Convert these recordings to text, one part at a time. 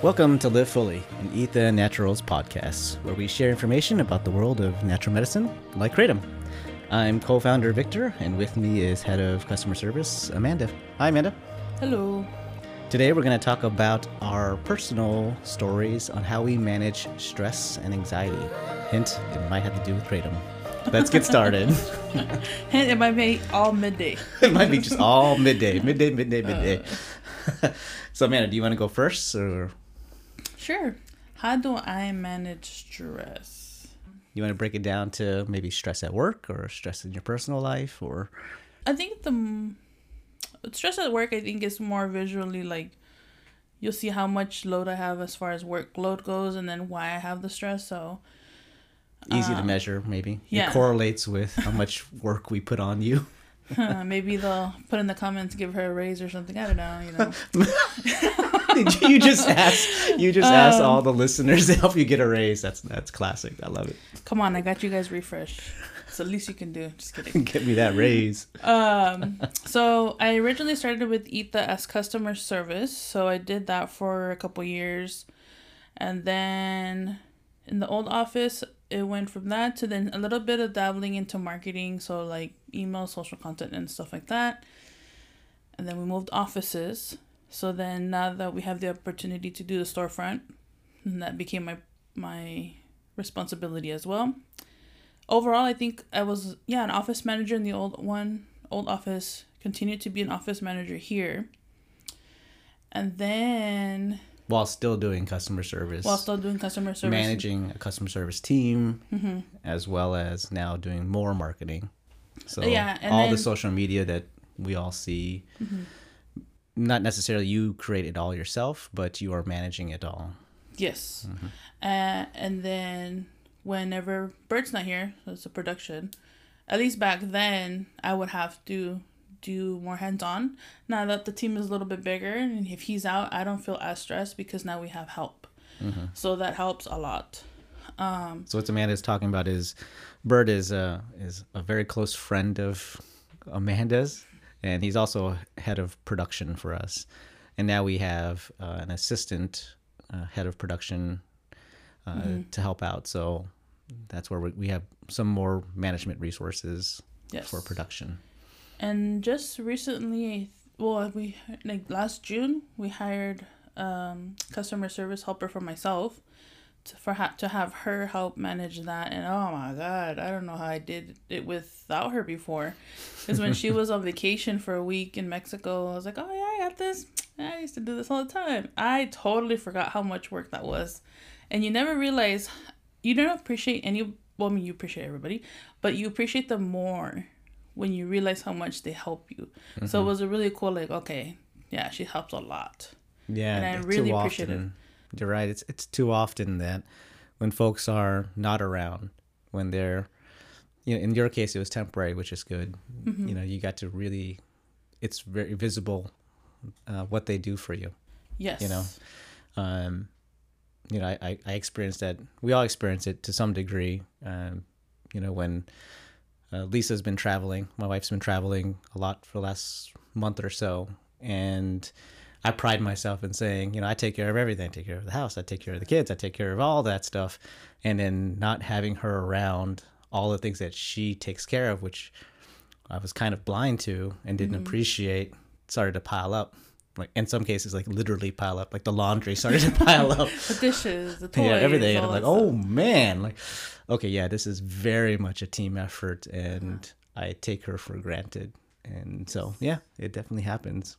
Welcome to Live Fully, an Etha Naturals podcast, where we share information about the world of natural medicine like Kratom. I'm co founder Victor, and with me is head of customer service, Amanda. Hi, Amanda. Hello. Today, we're going to talk about our personal stories on how we manage stress and anxiety. Hint, it might have to do with Kratom. Let's get started. And it might be all midday. it might be just all midday, midday, midday, midday. Uh. so, Amanda, do you want to go first, or Sure. How do I manage stress? you want to break it down to maybe stress at work or stress in your personal life, or I think the stress at work, I think, is more visually like you'll see how much load I have as far as workload goes and then why I have the stress. So, easy to measure? Maybe Um, yeah. it correlates with how much work we put on you. huh, maybe they'll put in the comments, give her a raise or something. I don't know, you know. You just ask? You just asked all the listeners to help you get a raise. That's that's classic. I love it. Come on, I got you guys refresh. It's the least you can do. Just kidding. Get me that raise. Um, so I originally started with Etha as customer service. So I did that for a couple years. And then in the old office, it went from that to then a little bit of dabbling into marketing. So like email, social content, and stuff like that. And then we moved offices. So then now that we have the opportunity to do the storefront, that became my my responsibility as well overall i think i was yeah an office manager in the old one old office continued to be an office manager here and then While still doing customer service, while still doing customer service managing a customer service team, Mm-hmm. as well as now doing more marketing. So Yeah, all the then- Mm-hmm. social media that we all see, not necessarily you create it all yourself, but you are managing it all. yes. Mm-hmm. Uh, and then whenever bert's not here so it's a production at least back then i would have to do more hands-on. Now that the team is a little bit bigger and if he's out i don't feel as stressed because now we have help. Mm-hmm. So that helps a lot. Um, so what Amanda is talking about is, Bert is a is a very close friend of Amanda's, and he's also head of production for us. And now we have uh, an assistant uh, head of production uh, to help out. So that's where we, we have some more management resources Yes. for production. And just recently, well, we like last June we hired um customer service helper for myself for ha- to have her help manage that. And oh my god, I don't know how I did it without her before. Because when she was on vacation for a week in Mexico, I was like, oh yeah, I got this. I used to do this all the time. I totally forgot how much work that was, and you never realize you don't appreciate any. Well, I mean, you appreciate everybody, but you appreciate them more when you realize how much they help you. So it mm-hmm. was a really cool, like, okay, yeah, she helps a lot. Yeah, And I really appreciate it. You're right. It's it's too often that when folks are not around, when they're, you know, in your case it was temporary, which is good. Mm-hmm. You know, you got to really, it's very visible, uh, what they do for you. Yes. You know, um, you know, I, I, I experienced that. We all experience it to some degree. Um, you know, when uh, Lisa's been traveling, my wife's been traveling a lot for the last month or so, and I pride myself in saying, you know, I take care of everything. I take care of the house. I take care of the kids. I take care of all that stuff, and then not having her around, all the things that she takes care of, which I was kind of blind to and didn't mm-hmm. appreciate, started to pile up. Like in some cases, like literally pile up. Like the laundry started to pile up. The dishes, the toys, yeah, everything. And I'm like, oh stuff. man, like, okay, yeah, this is very much a team effort, and I take her for granted. And so, yeah, it definitely happens.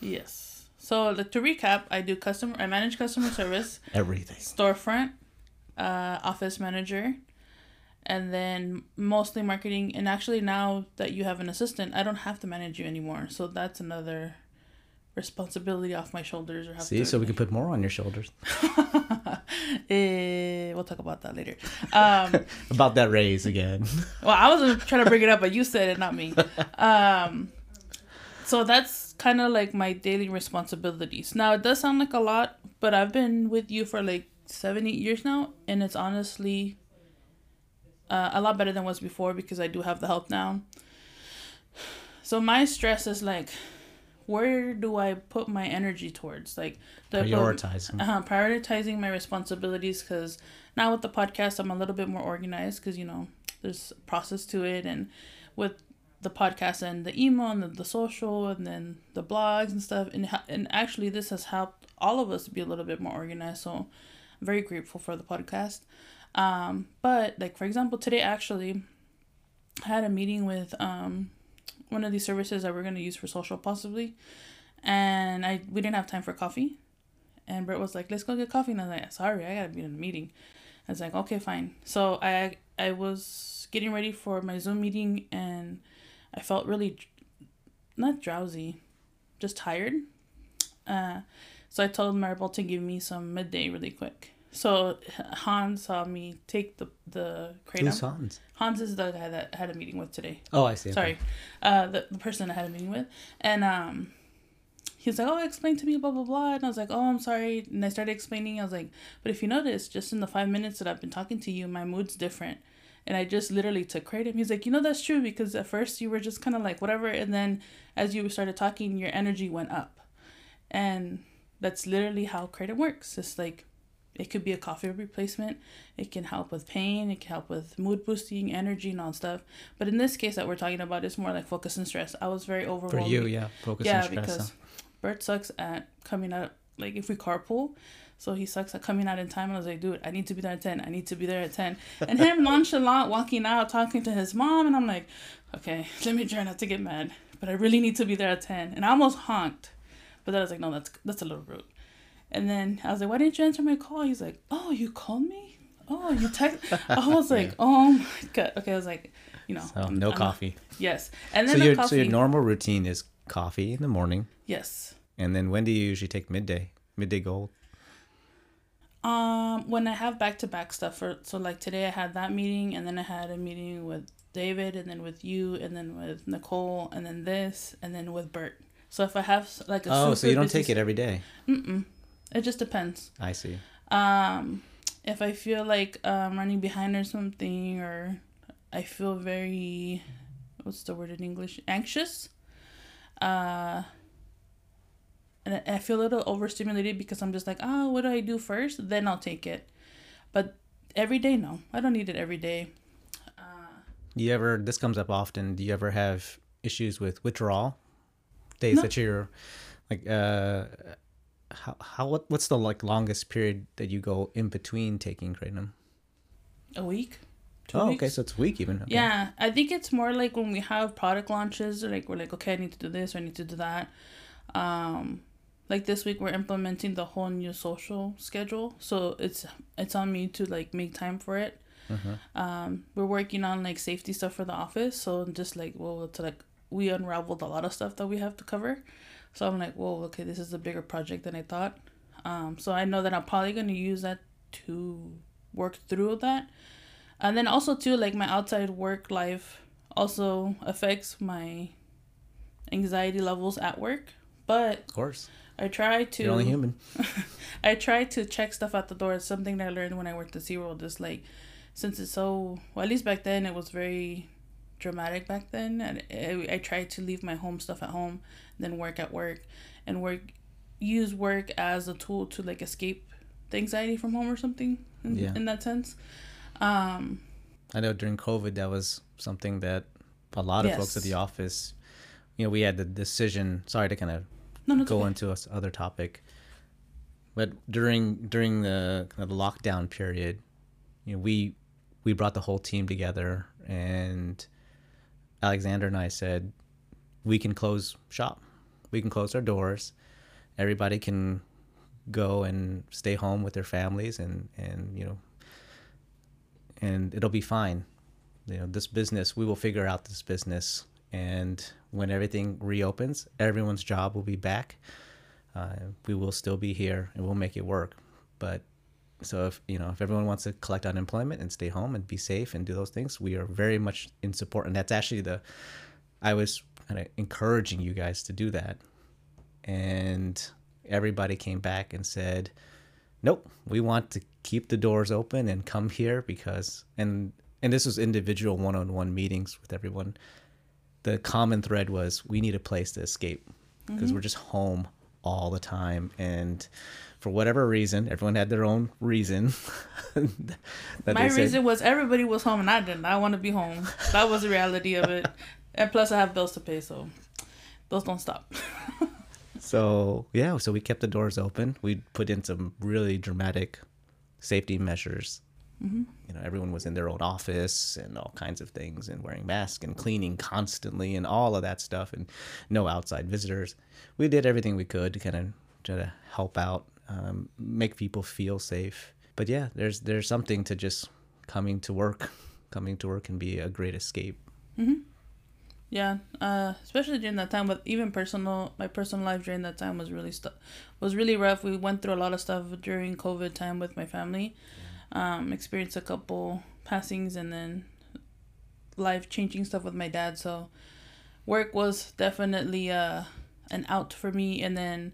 Yes. So to recap, I do customer, I manage customer service, Everything. storefront, uh, office manager, and then mostly marketing. And actually, now that you have an assistant, I don't have to manage you anymore. So that's another responsibility off my shoulders. Or have See, to, so we can put more on your shoulders. Eh, we'll talk about that later. Um, About that raise again. well, I wasn't trying to bring it up, but you said it, not me. Um, so that's kind of like my daily responsibilities. Now, it does sound like a lot, but I've been with you for like seven, eight years now, and it's honestly uh, a lot better than was before because I do have the help now. So my stress is like where do I put my energy towards? Like the Prioritizing. uh, prioritizing my responsibilities because now with the podcast I'm a little bit more organized because you know there's a process to it and with the podcast and the email and the, the social and then the blogs and stuff. And and actually this has helped all of us be a little bit more organized so I'm very grateful for the podcast. Um but like for example today actually I had a meeting with um one of these services that we're going to use for social possibly. And I we didn't have time for coffee. And Bert was like let's go get coffee. And I was like sorry I gotta be in a meeting. I was like okay fine. So I I was getting ready for my Zoom meeting and I felt really not drowsy just tired uh so I told Maribel to give me some midday really quick so Hans saw me take the the kratom. Who's Hans? Hans is the guy that I had a meeting with today. Oh, I see. okay. Sorry, uh, the the person I had a meeting with, and um, he was like, "Oh, explain to me, blah blah blah," and I was like, "Oh, I'm sorry," and I started explaining. I was like, "But if you notice, just in the five minutes that I've been talking to you, my mood's different." And I just literally took kratom. He's like, you know, that's true because at first you were just kind of like whatever, and then as you started talking, your energy went up, and that's literally how kratom works. It's like it could be a coffee replacement. It can help with pain. It can help with mood boosting, energy, and all stuff. But in this case that we're talking about, it's more like focus and stress. I was very overwhelmed. For you, yeah. Focus yeah, and stress. because huh? Bert sucks at coming up. Like if we carpool, so he sucks at coming out in time. And I was like, dude, I need to be there at ten. I need to be there at ten. And him nonchalant walking out, talking to his mom, and I'm like, okay, let me try not to get mad, but I really need to be there at ten. And I almost honked, but then I was like, no, that's that's a little rude. And then I was like, why didn't you answer my call? He's like, oh, you called me? Oh, you text? I was like, Yeah. oh my god. Okay, I was like, you know, So I'm- no I'm- coffee. Yes, and So then the your coffee. so your normal routine is coffee in the morning, yes. and then when do you usually take midday? Midday gold. Um, when I have back to back stuff for so like today I had that meeting and then I had a meeting with David and then with you and then with Nicole and then this and then with Bert. So if I have like a Oh, so you don't take it every day. Mm-mm. It just depends. I see. Um, if I feel like I'm running behind or something, or I feel very, what's the word in English? Anxious. Uh, and I- feel a little overstimulated because I'm just like, oh, what do I do first? Then I'll take it. But every day, no, I don't need it every day. Do you ever? This comes up often. Do you ever have issues with withdrawal days No. that you're like? uh how, how what what's the like longest period that you go in between taking kratom? A week. Oh, weeks. okay, so it's a week even. Okay. Yeah, I think it's more like when we have product launches, like we're like, okay, I need to do this or I need to do that. Um, like this week, we're implementing the whole new social schedule, so it's it's on me to like make time for it. Mhm. Um, we're working on like safety stuff for the office, so just like well, to like we unraveled a lot of stuff that we have to cover. So I'm like, whoa, okay, this is a bigger project than I thought. Um, so I know that I'm probably gonna use that to work through that and then also too like my outside work life also affects my anxiety levels at work but Of course, i try to you're only human. i try to check stuff at the door it's something that i learned when i worked at SeaWorld is like since it's so well at least back then it was very dramatic back then and I, I tried to leave my home stuff at home then work at work and work use work as a tool to like escape the anxiety from home or something in, Yeah. in that sense um I know during COVID that was something that a lot of folks at the office, you know, we had the decision. Sorry to kind of no, no, go okay. into this other topic, but during during the kind of the lockdown period, you know, we we brought the whole team together, and Alexander and I said, we can close shop, we can close our doors, everybody can go and stay home with their families, and and you know, and it'll be fine. You know, this business, we will figure out this business, and when everything reopens, everyone's job will be back. Uh, we will still be here, and we'll make it work. But so if you know, if everyone wants to collect unemployment and stay home and be safe and do those things, we are very much in support. And that's actually the, I was kind of encouraging you guys to do that, and everybody came back and said, nope we want to keep the doors open and come here because and and this was individual one-on-one meetings with everyone the common thread was we need a place to escape because Mm-hmm. we're just home all the time and for whatever reason everyone had their own reason that My said- reason was everybody was home and I didn't. I want to be home. That was the reality of it. And plus, I have bills to pay, so those don't stop. So yeah, so we kept the doors open. We put in some really dramatic safety measures. Mm-hmm. You know, everyone was in their own office and all kinds of things, and wearing masks and cleaning constantly, and all of that stuff, and no outside visitors. We did everything we could to kind of try to help out, um, make people feel safe. But yeah, there's there's something to just coming to work. Coming to work can be a great escape. Yeah, uh, especially during that time. But even personal, my personal life during that time was really stu- was really rough. We went through a lot of stuff during COVID time with my family. Um, experienced a couple passings and then life changing stuff with my dad. So work was definitely uh, an out for me. And then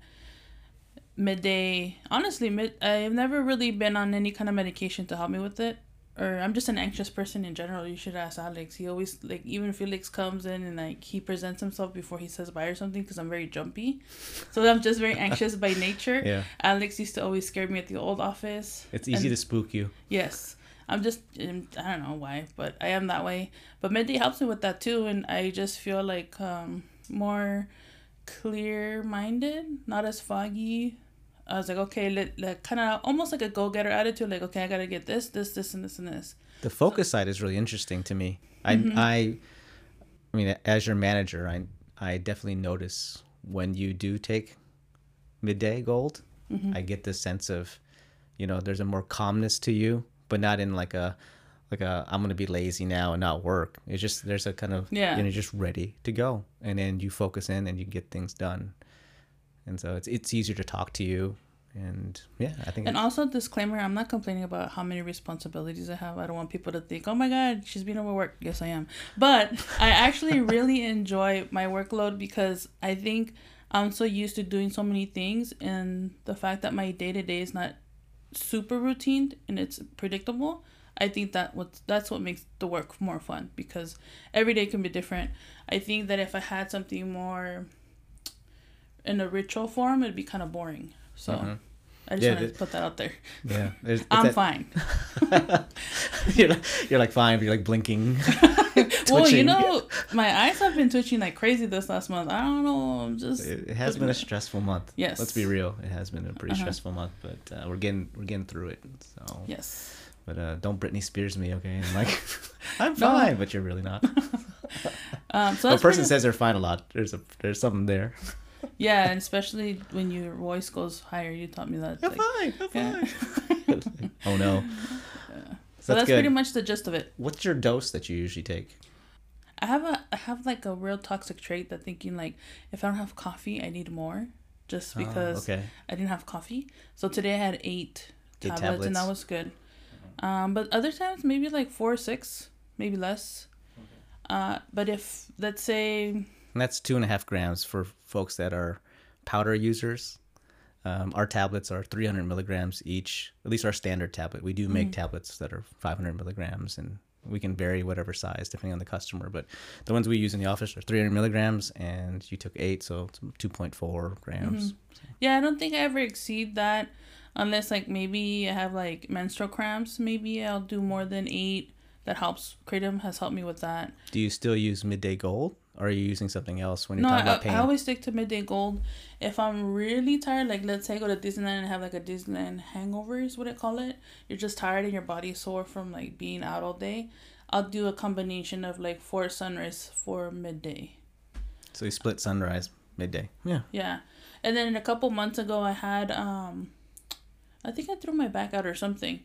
midday, honestly, mid I've never really been on any kind of medication to help me with it or I'm just an anxious person in general. You should ask Alex. He always like even Felix comes in and like he presents himself before he says bye or something because I'm very jumpy. So I'm just very anxious by nature. Yeah, Alex used to always scare me at the old office. it's easy And- to spook you. Yes. I'm just um, I don't know why, but I am that way. But midday helps me with that too and I just feel like um more clear minded, not as foggy. I was like, okay, let, let kind of almost like a go getter attitude. Like, okay, I gotta get this, this, this, and this, and this. The focus side is really interesting to me. I, mm-hmm. I, I mean, as your manager, I, I definitely notice when you do take midday gold. Mm-hmm. I get this sense of, you know, there's a more calmness to you, but not in like a, like a I'm gonna be lazy now and not work. It's just there's a kind of Yeah. you know just ready to go, and then you focus in and you get things done, and so it's it's easier to talk to you, and yeah, I think And also, disclaimer: I'm not complaining about how many responsibilities I have. I don't want people to think, "Oh my God, she's being overworked." Yes, I am. But I actually really enjoy my workload because I think I'm so used to doing so many things, and the fact that my day to day is not super routine and it's predictable. I think that what that's what makes the work more fun because every day can be different. I think that if I had something more in a ritual form, it'd be kind of boring. So Mhm. I just Yeah, want to put that out there. yeah, there's, it's I'm that- fine. you're, like, you're like fine, but you're like blinking. Well, you know, my eyes have been twitching like crazy this last month. I don't know. I'm just. It, has been a stressful month. Yes. Let's be real. It has been a pretty Uh-huh. stressful month, but uh, we're getting we're getting through it. So, Yes. but uh, don't Britney Spears me, okay? And like, I'm No. fine, but you're really not. Um, so a person pretty- says they're fine a lot. There's a there's something there. Yeah, and especially when your voice goes higher. You taught me that. I'm like- fine. I'm yeah. fine. oh no. So that's, good. pretty much the gist of it. What's your dose that you usually take? I have a I have like a real toxic trait that thinking like if I don't have coffee, I need more, just Oh, because okay. I didn't have coffee. So today I had eight, Eight tablets, and that was good. Um, but other times maybe like four or six, maybe less. Uh, but if let's say And that's two and a half grams for folks that are powder users. Um, our tablets are 300 milligrams each, at least our standard tablet. We do make tablets that are 500 milligrams, and we can vary whatever size depending on the customer. But the ones we use in the office are 300 milligrams, and you took eight, so it's 2.4 grams. Yeah, I don't think I ever exceed that unless like maybe I have like menstrual cramps. Maybe I'll do more than eight. That helps. Kratom has helped me with that. Do you still use Midday Gold, or are you using something else when you No, talk I, about pain? I always stick to midday gold. If I'm really tired, like let's say I go to Disneyland and have like a Disneyland hangover is what I call it. You're just tired and your body's sore from like being out all day. I'll do a combination of like four sunrise for midday. so you split sunrise, midday. Yeah. Yeah. And then a couple months ago I had um I think I threw my back out or something.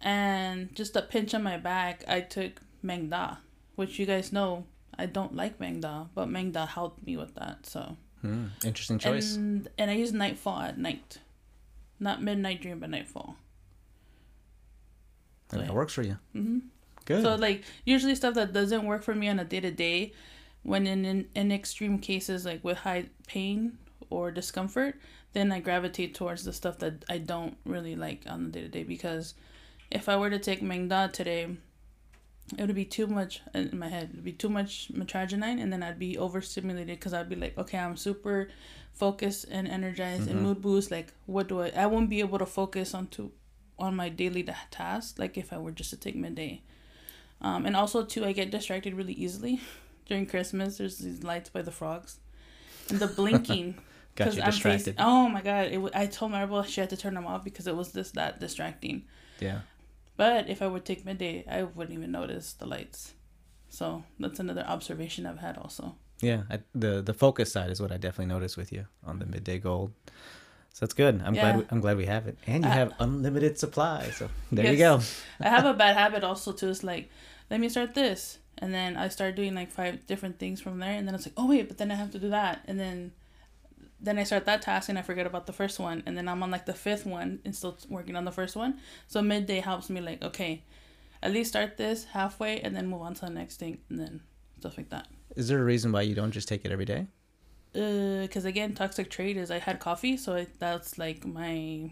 And just a pinch on my back, I took Maeng Da, which you guys know I don't like Maeng Da, but Maeng Da helped me with that. So Hmm, interesting choice. and and I use Nightfall at night. Not midnight dream, but nightfall. and that works for you. Mm-hmm. Good. So like usually stuff that doesn't work for me on a day to day, when in, in in extreme cases like with high pain or discomfort, then I gravitate towards the stuff that I don't really like on the day to day because if I were to take Maeng Da today, it would be too much in my head. It'd be too much mitragynine, and then I'd be overstimulated because I'd be like, okay, I'm super focused and energized Mm-hmm. and mood boost. Like, what do I? I won't be able to focus on to on my daily ta- tasks like if I were just to take midday. Um, and also too, I get distracted really easily during Christmas. There's these lights by the frogs, and the blinking. Got you I'm distracted. facing- oh my god! It, w- I told my Maribel she had to turn them off because it was this that distracting. Yeah. But if I would take midday, I wouldn't even notice the lights. So that's another observation I've had also. Yeah, I, the the focus side is what I definitely noticed with you on the midday gold. So that's good. I'm Yeah. glad we, I'm glad we have it, and you Uh, have unlimited supply. So there you go. I have a bad habit also too. It's like, let me start this, and then I start doing like five different things from there, and then it's like, oh wait, but then I have to do that, and then, then I start that task and I forget about the first one, and then I'm on like the fifth one and still working on the first one. So midday helps me like, okay, at least start this halfway and then move on to the next thing, and then stuff like that. Is there a reason why you don't just take it every day? Uh, because again toxic trait is i had coffee so I, that's like my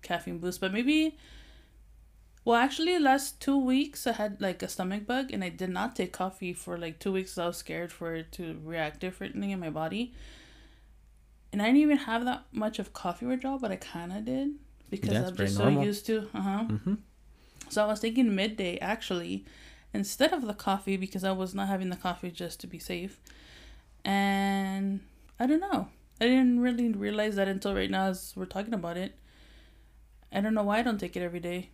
caffeine boost but maybe well actually last two weeks i had like a stomach bug and i did not take coffee for like two weeks i was scared for it to react differently in my body and i didn't even have that much of coffee withdrawal but i kind of did because That's i'm just normal. so used to uh-huh Mm-hmm. so I was thinking midday actually, instead of the coffee because I was not having the coffee just to be safe. And I don't know. I didn't really realize that until right now as we're talking about it. I don't know why I don't take it every day.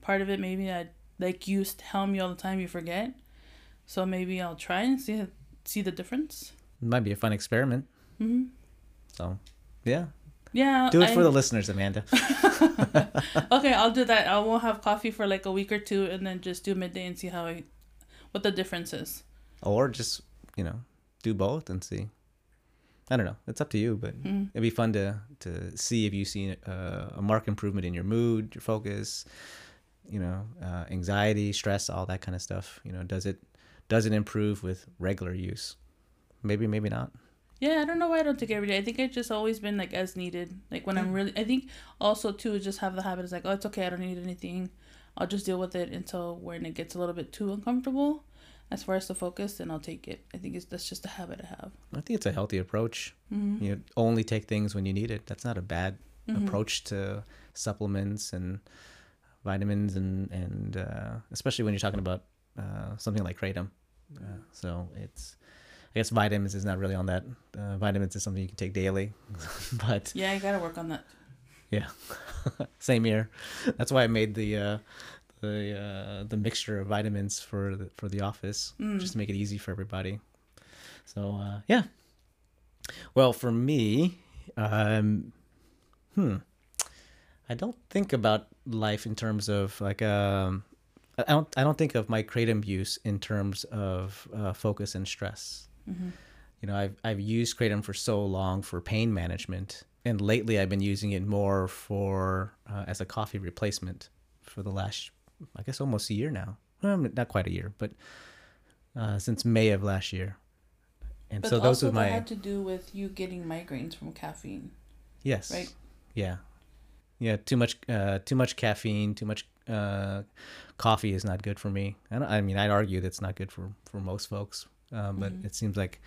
Part of it maybe I like you tell me all the time you forget. So maybe I'll try and see see the difference. It might be a fun experiment. hmm So yeah, Yeah. do it for the listeners, Amanda. okay, I'll do that. I won't have coffee for like a week or two and then just do midday and see how I what the difference is. or just you know do both and see. I don't know. It's up to you, but Mm. it'd be fun to to see if you see uh, a marked improvement in your mood, your focus, you know, uh, anxiety, stress, all that kind of stuff. You know, does it does it improve with regular use? Maybe, maybe not. Yeah, I don't know why I don't take it every day. I think I've just always been like as needed. Like when I'm really, I think also too just have the habit is like, oh, it's okay. I don't need anything. I'll just deal with it until when it gets a little bit too uncomfortable, as far as the focus, then I'll take it. I think it's that's just a habit I have. I think it's a healthy approach. Mm-hmm. You know, only take things when you need it. That's not a bad Mhm. approach to supplements and vitamins and and uh, especially when you're talking about uh, something like kratom. Uh, so it's I guess vitamins is not really on that. Uh, vitamins is something you can take daily, but Yeah, you gotta work on that. yeah, same here. That's why I made the uh, the uh, the mixture of vitamins for the, for the office Mm. just to make it easy for everybody. So uh, yeah. Well, for me, um, hmm, I don't think about life in terms of like um, I don't I don't think of my kratom use in terms of uh, focus and stress. Mm-hmm. You know, I've I've used kratom for so long for pain management, and lately I've been using it more for uh, as a coffee replacement for the last, I guess, almost a year now. Well, not quite a year, but uh, since May of last year. And But so those also my had to do with you getting migraines from caffeine. yes, right? yeah, yeah. Too much, uh, too much caffeine, too much uh, coffee is not good for me. I, don't, I mean, I'd argue that's not good for for most folks, um, but Mhm. it seems like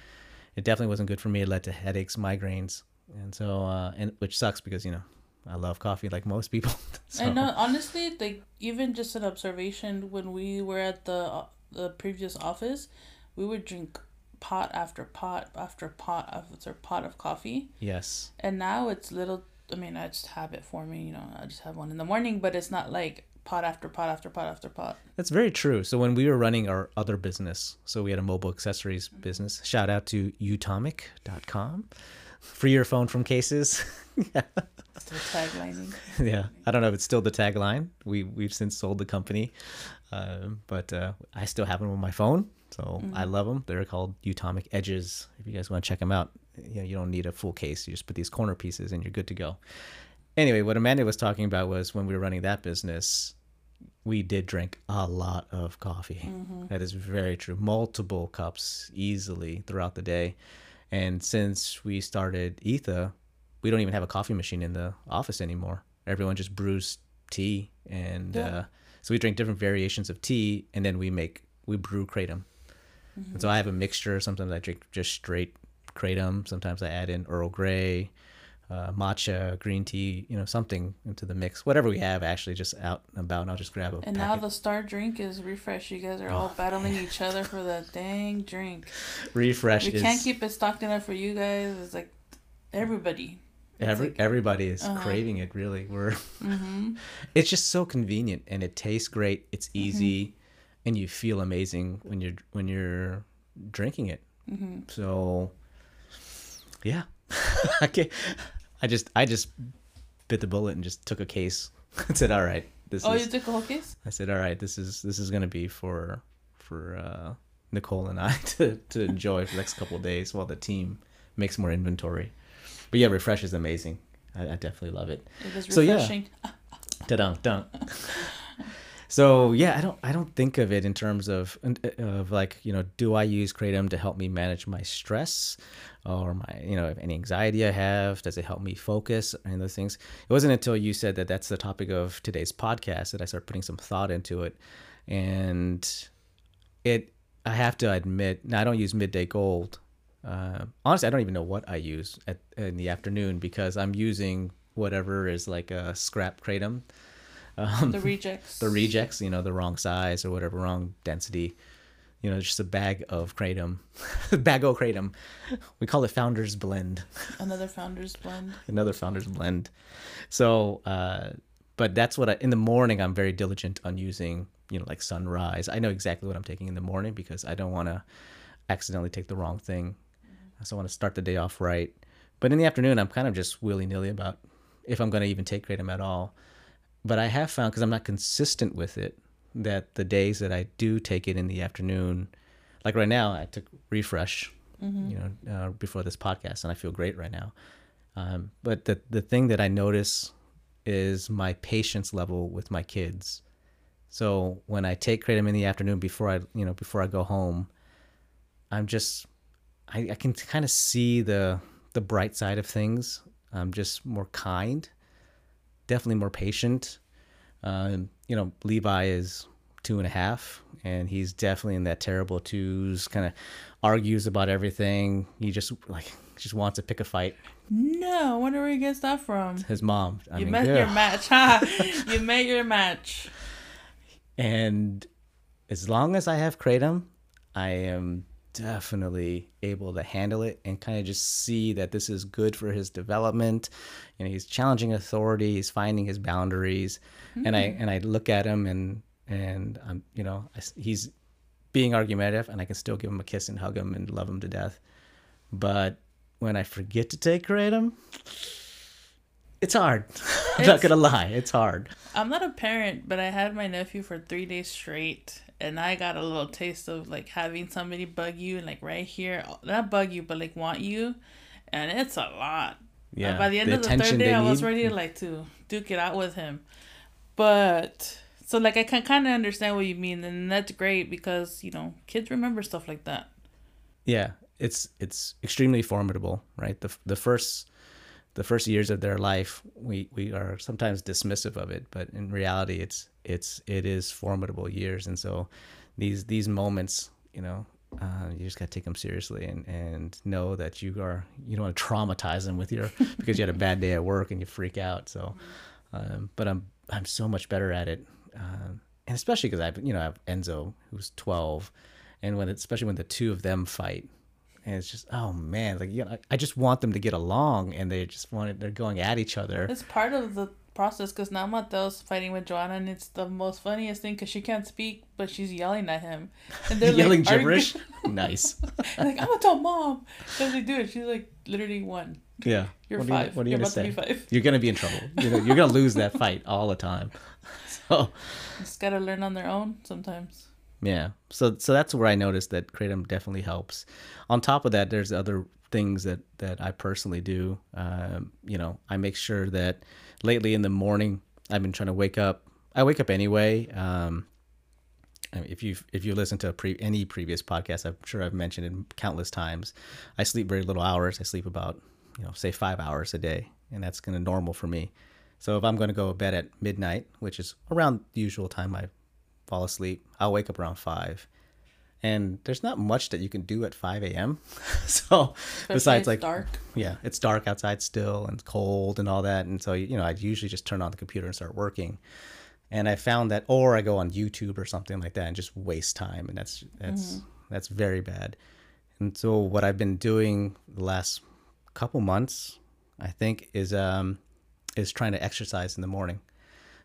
it definitely wasn't good for me. It led to headaches, migraines, and so uh, and which sucks because you know I love coffee like most people. so, I know, honestly, like even just an observation when we were at the uh, the previous office, we would drink pot after pot after pot after pot of coffee, Yes, and now it's little. I mean, I just have it for me. You know, I just have one in the morning, but it's not like pot after pot after pot after pot. that's very true. So when we were running our other business, so we had a mobile accessories Mm-hmm. business. Shout out to utomic.com. Free your phone from cases. Still taglining. yeah, I don't know if it's still the tagline. We we've since sold the company, um, but uh, I still have them on my phone, so I Mhm. love them. They're called Utomic Edges. If you guys want to check them out, you know, you don't need a full case. You just put these corner pieces, and you're good to go. Anyway, what Amanda was talking about was when we were running that business, we did drink a lot of coffee. Mm-hmm. That is very true. Multiple cups easily throughout the day. And since we started Etha, we don't even have a coffee machine in the office anymore. Everyone just brews tea. And Yeah. uh, so we drink different variations of tea and then we make we brew kratom. And so I have a mixture. Sometimes I drink just straight kratom. Sometimes I add in Earl Grey, uh, matcha, green tea, you know, something into the mix. Whatever we have, actually, just out and about, and I'll just grab a. And now the star drink is refresh. You guys are Oh. all battling each other for the dang drink. refresh We is can't keep it stocked enough for you guys. It's like everybody. every like- everybody is Uh-huh. craving it. Really, we're. Mm-hmm. It's just so convenient, and it tastes great. It's easy, and you feel amazing when you're when you're drinking it. Mm-hmm. So, yeah, I can't, I just I just bit the bullet and just took a case. I said, "All right, this Oh, is." you took a whole case? I said, "All right, this is this is gonna be for for uh, Nicole and I to to enjoy for the next couple of days while the team makes more inventory." But yeah, refresh is amazing. I, I definitely love it. It is So, yeah. refreshing. Da-dunk, dunk. So yeah, I don't I don't think of it in terms of of like you know do I use kratom to help me manage my stress or my you know any anxiety I have? Does it help me focus and those things? It wasn't until you said that that's the topic of today's podcast that I started putting some thought into it, and it I have to admit I don't use midday gold. Uh, honestly, I don't even know what I use at in the afternoon because I'm using whatever is like a scrap kratom um, The rejects. the rejects, you know, the wrong size or whatever, wrong density. You know, just a bag of kratom, bag of kratom. We call it Founders Blend, Another founder's blend. another Founders Blend. So, uh, but that's what I in the morning. I'm very diligent on using, you know, like Sunrise. I know exactly what I'm taking in the morning because I don't want to accidentally take the wrong thing. So I want to start the day off right. But in the afternoon, I'm kind of just willy nilly about if I'm going to even take kratom at all. But I have found because I'm not consistent with it that the days that I do take it in the afternoon, like right now, I took refresh, you know, uh, before this podcast, and I feel great right now. Um, but the the thing that I notice is my patience level with my kids. So when I take kratom in the afternoon before I, you know, before I go home, I'm just, I, I can kind of see the the bright side of things. I'm just more kind, definitely more patient. Um, you know, Levi is two and a half, and he's definitely in that terrible twos. Kind of argues about everything. He just like just wants to pick a fight. No, I wonder where he gets that from. His mom. I You mean, met your match, huh? you met your match. And as long as I have kratom, I am definitely able to handle it and kind of just see that this is good for his development. You know, he's challenging authority, he's finding his boundaries, and I mm-hmm. and I look at him and and I'm you know I he's being argumentative, and I can still give him a kiss and hug him and love him to death. But when I forget to take kratom, it's hard. I'm not gonna lie, it's hard. I'm not a parent, but I had my nephew for three days straight, and I got a little taste of like having somebody bug you and like right here, not bug you, but like want you, and it's a lot. Yeah, by the end the of the third day, I was need. ready to like to duke it out with him, but so like I can kind of understand what you mean, and that's great because you know kids remember stuff like that. yeah it's it's extremely formidable right the the first the first years of their life we we are sometimes dismissive of it but in reality it's it's it is formidable years. And so these these moments you know uh, you just gotta take them seriously and and know that you are you don't want to traumatize them with your because you had a bad day at work and you freak out. So um, but i'm i'm so much better at it um, and especially because i've you know i have enzo who's 12 and when it, especially when the two of them fight and it's just oh man like you know, I just want them to get along and they just want it, they're going at each other It's part of the process because now Mateo's fighting with Joanna, and it's the most funniest thing because she can't speak, but she's yelling at him, and they're yelling like, gibberish nice like I'm gonna tell mom because they do it. She's like literally one. yeah You're what are you, five. what are you You're gonna say be five. you're gonna be in trouble you're gonna, you're gonna lose that fight all the time so Just gotta learn on their own sometimes. Yeah. So so that's where I noticed that kratom definitely helps. On top of that, there's other things that that I personally do. Um, you know, I make sure that lately in the morning I've been trying to wake up. I wake up anyway. Um, if you if you listen to pre, any previous podcast, I'm sure I've mentioned it countless times. I sleep very little hours. I sleep about you know say five hours a day, and that's kind of normal for me. So if I'm going to go to bed at midnight, which is around the usual time I fall asleep, I'll wake up around five, and there's not much that you can do at 5 a.m. so Especially besides like dark. yeah, it's dark outside still and cold and all that, and so you know I'd usually just turn on the computer and start working. And I found that, or I go on YouTube or something like that and just waste time, and that's that's that's very bad. And so what I've been doing the last couple months, I think, is um is trying to exercise in the morning.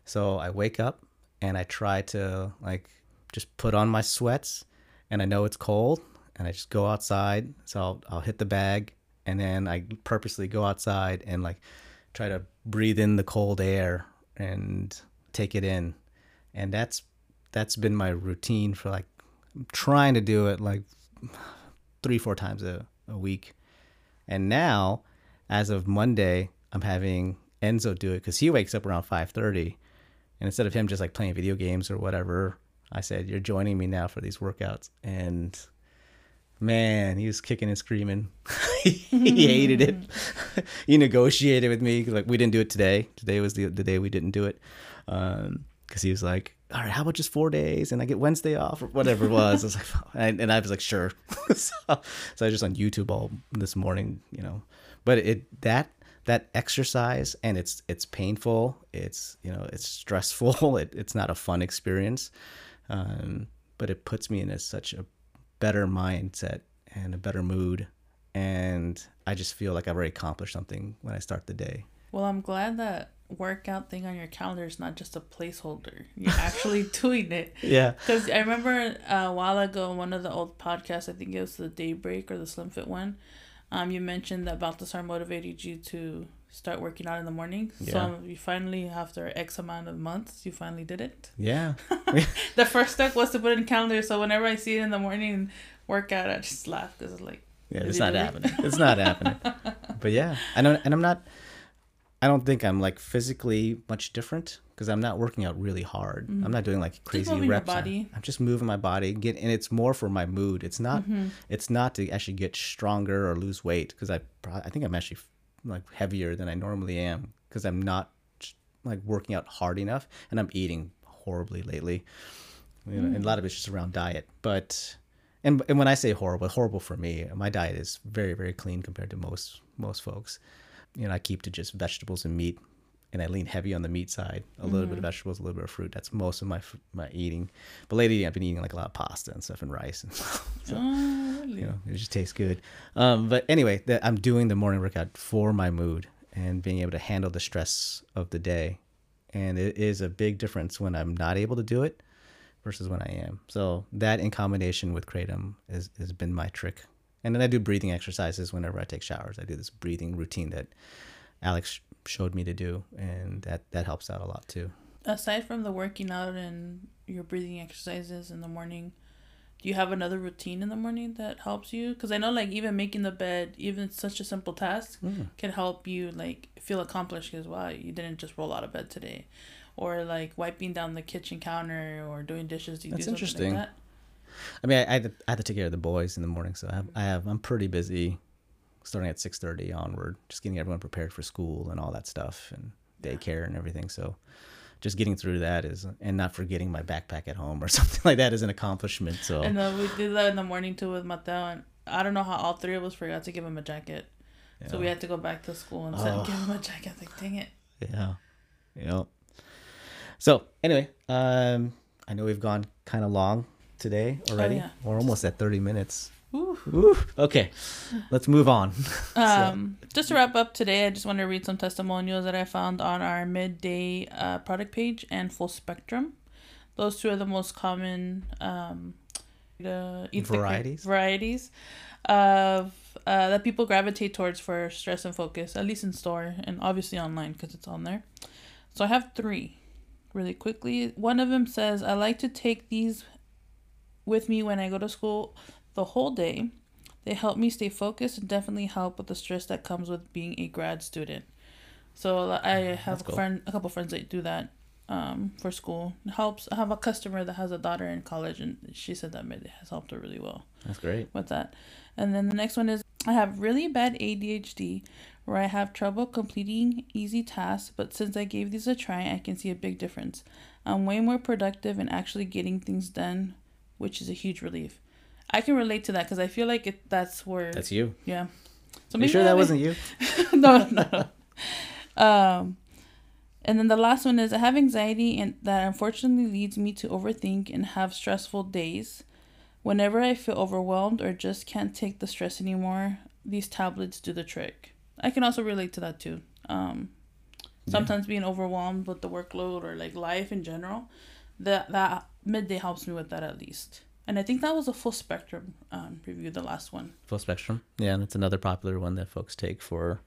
So I wake up and I try to like just put on my sweats and I know it's cold and I just go outside. So I'll, I'll hit the bag and then I purposely go outside and like try to breathe in the cold air and take it in. And that's that's been my routine for like I'm trying to do it like three, four times a, a week. And now, as of Monday, I'm having Enzo do it because he wakes up around 5:30, and instead of him just like playing video games or whatever, I said, "You're joining me now for these workouts." And man, he was kicking and screaming. he hmm. hated it. he negotiated with me like we didn't do it today. Today was the the day we didn't do it um, because he was like, "All right, how about just four days and I get Wednesday off or whatever it was." I was like, and, and I was like, "Sure." so, so I was just on YouTube all this morning, you know. But it that that exercise and it's it's painful. It's you know it's stressful. It, it's not a fun experience, um, but it puts me in a, such a better mindset and a better mood, and I just feel like I've already accomplished something when I start the day. Well, I'm glad that workout thing on your calendar is not just a placeholder. You're actually doing it. Yeah. Because I remember uh, a while ago, one of the old podcasts, I think it was the Daybreak or the Slim Fit one, um, you mentioned that Baltasar motivated you to start working out in the morning. Yeah. So you finally, after X amount of months, you finally did it. Yeah. The first step was to put in calendar. So whenever I see it in the morning workout, I just laugh because it's like, Yeah, it's not happening. It's not happening. But yeah, I don't, and I'm not. I don't think I'm like physically much different because I'm not working out really hard. I'm not doing like crazy reps. I- body. I'm just moving my body, get, and it's more for my mood. It's not. It's not to actually get stronger or lose weight because I, I think I'm actually like heavier than I normally am because I'm not like working out hard enough and I'm eating horribly lately. You know, and a lot of it's just around diet, but and and when I say horrible, horrible for me, my diet is very very clean compared to most most folks. You know, I keep to just vegetables and meat, and I lean heavy on the meat side. A little bit of vegetables, a little bit of fruit. That's most of my my eating. But lately, I've been eating like a lot of pasta and stuff and rice, and so oh, really? you know, it just tastes good. Um, but anyway, that I'm doing the morning workout for my mood and being able to handle the stress of the day, and it is a big difference when I'm not able to do it versus when I am. So that in combination with kratom is has been my trick. And then I do breathing exercises whenever I take showers. I do this breathing routine that Alex showed me to do, and that that helps out a lot too. Aside from the working out and your breathing exercises in the morning, do you have another routine in the morning that helps you? Because I know, like, even making the bed, even such a simple task, Mm. can help you, like, feel accomplished because, wow, you didn't just roll out of bed today. Or, like, wiping down the kitchen counter or doing dishes. Do you That's do something interesting. like that? I mean, I, I, have to, I have to take care of the boys in the morning, so I have, I have I'm pretty busy, starting at six thirty onward, just getting everyone prepared for school and all that stuff and daycare and everything. So, just getting through that is, and not forgetting my backpack at home or something like that is an accomplishment. So, And uh, we did that in the morning, too, with Mateo. And I don't know how all three of us forgot to give him a jacket. So we had to go back to school and said, Oh. give him a jacket. Like, dang it. yeah, yeah. So anyway, um, I know we've gone kind of long today already. yeah. We're almost at thirty minutes. Whew. Woo. Okay, let's move on. Um, just to wrap up today, I just want to read some testimonials that I found on our midday uh, product page and full spectrum. Those two are the most common um, the Etha Varieties? varieties of uh, that people gravitate towards for stress and focus, at least in store and obviously online because it's on there. So I have three really quickly. One of them says, I like to take these with me when I go to school the whole day. They help me stay focused and definitely help with the stress that comes with being a grad student. So I have That's a friend, a couple friends that do that um, for school. It helps. I have a customer that has a daughter in college, and she said that it has helped her really well That's great. with that. And then the next one is I have really bad ADHD where I have trouble completing easy tasks, but since I gave these a try, I can see a big difference. I'm way more productive and actually getting things done, which is a huge relief. I can relate to that because I feel like it. That's where. That's you. yeah. So Are you sure that wasn't you? no, no, no. Um, and then the last one is I have anxiety, and that unfortunately leads me to overthink and have stressful days. Whenever I feel overwhelmed or just can't take the stress anymore, these tablets do the trick. I can also relate to that too. Um, sometimes being overwhelmed with the workload or like life in general, that that midday helps me with that at least. And I think that was a full spectrum um, review, the last one. Full spectrum. Yeah, and it's another popular one that folks take for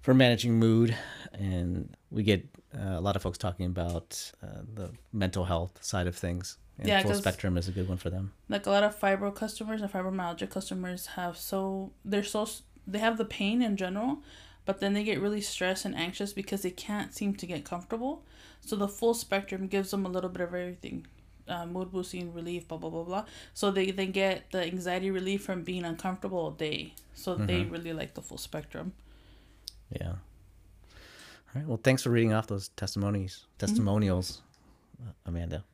for managing mood, and we get uh, a lot of folks talking about uh, the mental health side of things. And Yeah, full spectrum is a good one for them. like a lot of fibro customers and fibromyalgia customers have so they're so they have the pain in general but then they get really stressed and anxious because they can't seem to get comfortable so the full spectrum gives them a little bit of everything uh, mood boosting relief blah blah blah blah so they, they get the anxiety relief from being uncomfortable all day so they really like the full spectrum Yeah. All right. Well, thanks for reading off those testimonies, testimonials, uh, Amanda.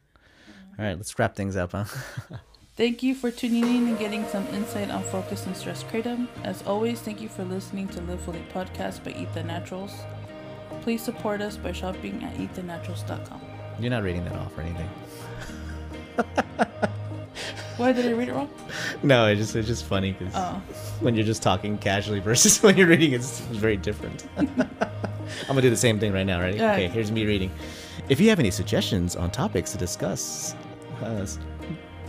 All right, let's wrap things up, huh? Thank you for tuning in and getting some insight on focus and stress kratom. As always, thank you for listening to Live Fully podcast by Etha Naturals. Please support us by shopping at ethanaturals.com. You're not reading that off or anything. Why did I read it wrong? No, it's just it's just funny because Oh, when you're just talking casually versus when you're reading, it's, it's very different. I'm gonna do the same thing right now. Ready? Yeah. Okay, here's me reading. If you have any suggestions on topics to discuss, uh,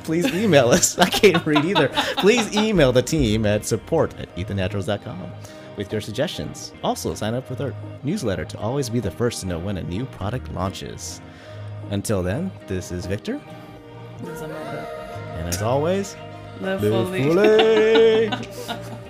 please email us. I can't read either. Please email the team at support at ethanaturals.com with your suggestions. Also, sign up with our newsletter to always be the first to know when a new product launches. Until then, this is Victor, this is Amanda. and as always, Live fully.